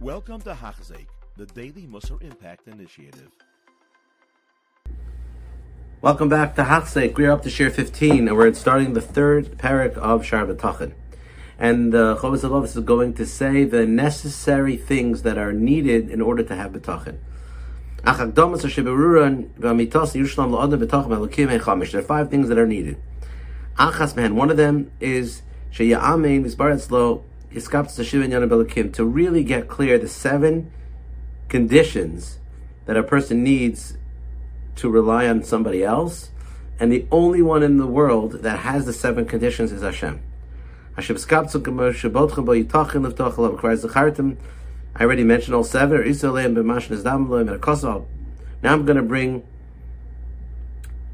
Welcome to Hachzik, the Daily Musar Impact Initiative. Welcome back to Hachzik. We're up to Shir 15, and we're starting the third parak of Sha'ar Bitachon. And the uh, is going to say the necessary things that are needed in order to have Bitachon. There are five things that are needed. One of them is to really get clear the seven conditions that a person needs to rely on somebody else, and the only one in the world that has the seven conditions is Hashem. I already mentioned all seven. Now I'm going to bring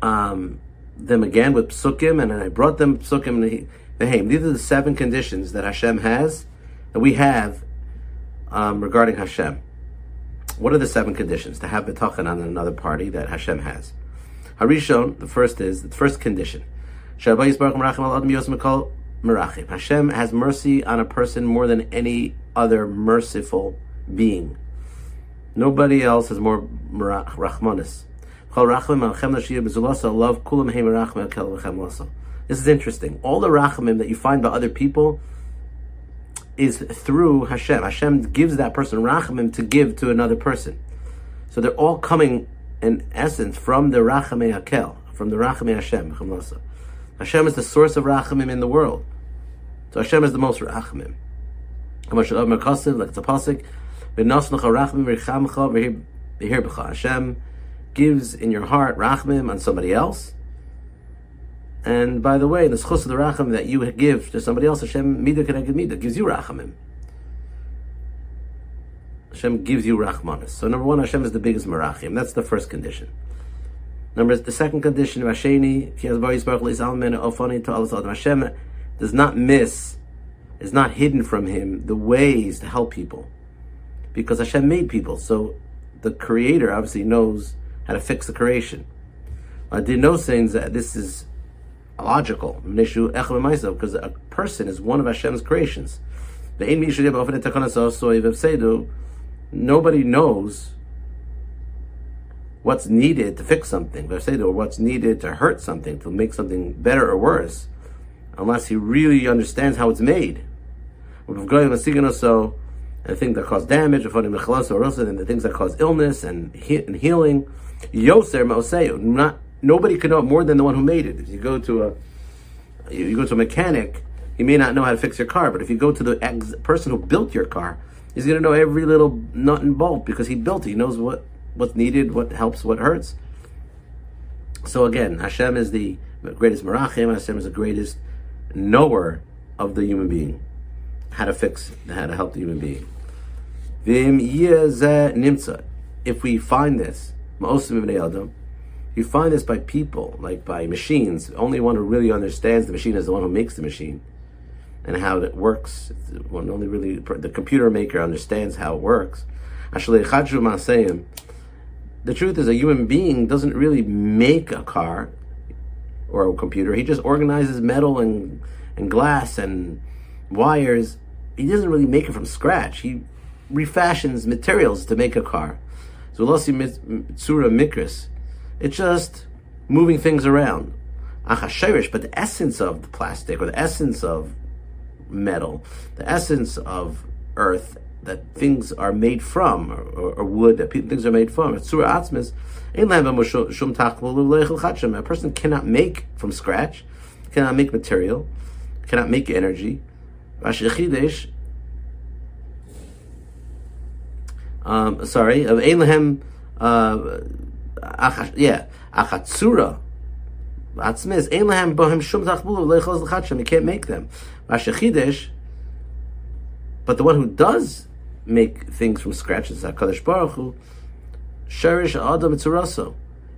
um, them again with psukim, and I brought them psukim Nehem. These are the seven conditions that Hashem has, that we have um, regarding Hashem. What are the seven conditions to have bitachon on another party that Hashem has? Harishon, the first is the first condition. Hashem has mercy on a person more than any other merciful being. Nobody else has more rachmanis. This is interesting. All the rachamim that you find by other people is through Hashem. Hashem gives that person rachamim to give to another person. So they're all coming in essence from the rachamim hakel, from the rachamim Hashem. Hashem is the source of rachamim in the world. So Hashem is the most rachamim. Like a pasuk, Hashem gives in your heart rachamim on somebody else, and by the way, the schus of the racham that you give to somebody else, Hashem mida k'neged mida gives you rachamim. Hashem gives you rachmanis. So number one, Hashem is the biggest merachim. That's the first condition. Number the second condition, Hasheni, Hashem does not miss, is not hidden from him the ways to help people, because Hashem made people. So the Creator obviously knows how to fix the creation. I did know saying that this is logical. Because a person is one of Hashem's creations. Nobody knows what's needed to fix something, or what's needed to hurt something, to make something better or worse, unless he really understands how it's made. And the things that cause damage, and the things that cause illness and, healing. Not nobody can know it more than the one who made it. If you go to a you go to a mechanic, he may not know how to fix your car, but if you go to the ex- person who built your car, he's going to know every little nut and bolt because he built it. He knows what what's needed, what helps, what hurts. So again, Hashem is the greatest merachim. Hashem is the greatest knower of the human being, how to fix, how to help the human being. Vim. If we find this, ma'osim you find this by people, like by machines. Only one who really understands the machine is the one who makes the machine and how it works. One only really the computer maker understands how it works. Actually, the truth is, a human being doesn't really make a car or a computer. He just organizes metal and and glass and wires. He doesn't really make it from scratch. He refashions materials to make a car. So, Mikris it's just moving things around. But the essence of the plastic or the essence of metal, the essence of earth that things are made from, or, or, wood that things are made from. It's Surah Atzmis, a person cannot make from scratch, cannot make material, cannot make energy. Um, sorry, of Ein uh, yeah, achatzura. Atzmiz, ein lahem bohem shum tachbulu leichos l'chadsham. You can't make them. Vashechidesh, but the one who does make things from scratch is Hakadosh Baruch Hu. Shirish adam tzuraso.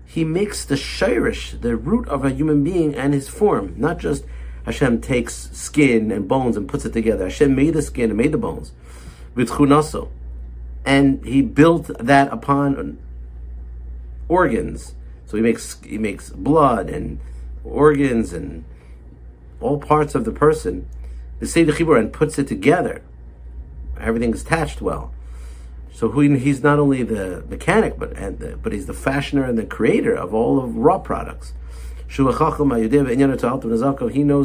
He makes the shirish, the root of a human being, and his form, not just Hashem takes skin and bones and puts it together. Hashem made the skin and made the bones with chunaso, and He built that upon organs. So he makes he makes blood and organs and all parts of the person. The Seder Chibur and puts it together. Everything's attached well. So he's not only the mechanic, but and the, but he's the fashioner and the creator of all of raw products. He knows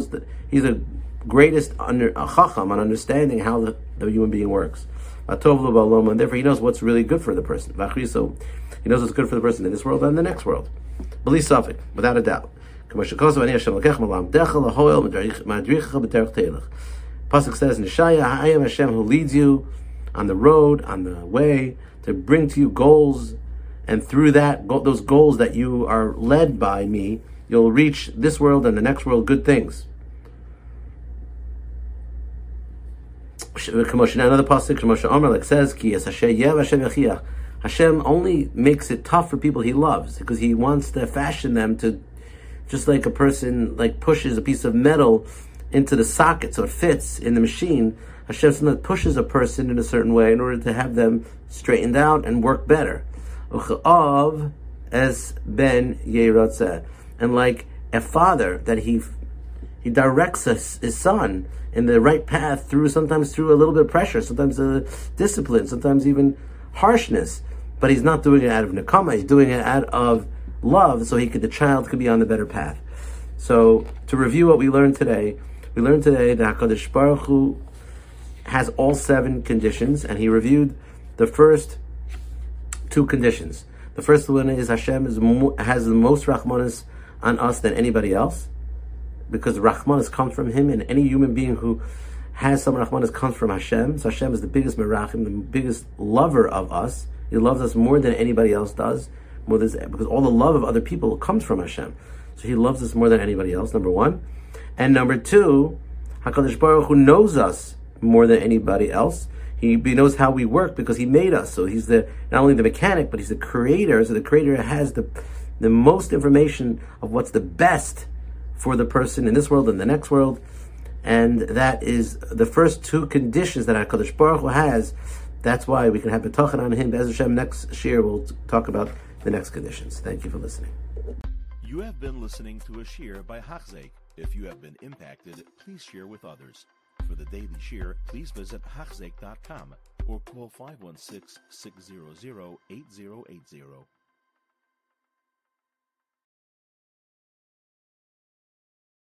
that he's the greatest under a chacham on understanding how the, the human being works. And therefore, he knows what's really good for the person. So he knows what's good for the person in this world and the next world. Bli Safek, without a doubt. Pasuk says in Shaya, I am Hashem who leads you on the road, on the way, to bring to you goals, and through that, those goals that you are led by me, you'll reach this world and the next world good things. Another pasuk, like says, "Ki Hashem Hashem only makes it tough for people He loves because He wants to fashion them to, just like a person like pushes a piece of metal into the socket so it fits in the machine. Hashem sometimes pushes a person in a certain way in order to have them straightened out and work better. Of as ben and like a father that he he directs his, his son in the right path through sometimes through a little bit of pressure, sometimes a discipline, sometimes even harshness. But he's not doing it out of nakama; he's doing it out of love, so he could the child could be on the better path. So to review what we learned today, we learned today that Hakadosh Baruch Hu has all seven conditions, and he reviewed the first two conditions. The first one is Hashem is has the most rachmanis on us than anybody else because Rachmanis comes from Him, and any human being who has some Rachmanis comes from Hashem. So Hashem is the biggest Merachim, the biggest lover of us. He loves us more than anybody else does, more than, because all the love of other people comes from Hashem. So He loves us more than anybody else. Number one, and number two, Hakadosh Baruch Hu knows us more than anybody else. He, he knows how we work because He made us. So He's the not only the mechanic, but He's the creator. So the creator has the the most information of what's the best for the person in this world and the next world. And that is the first two conditions that HaKadosh Baruch Hu has. That's why we can have talking on him. Bez Hashem, next year we'll talk about the next conditions. Thank you for listening. You have been listening to a shiur by Hachzeik. If you have been impacted, please share with others. For the daily shiur, please visit Hachzeik.com or call 516 600 8080.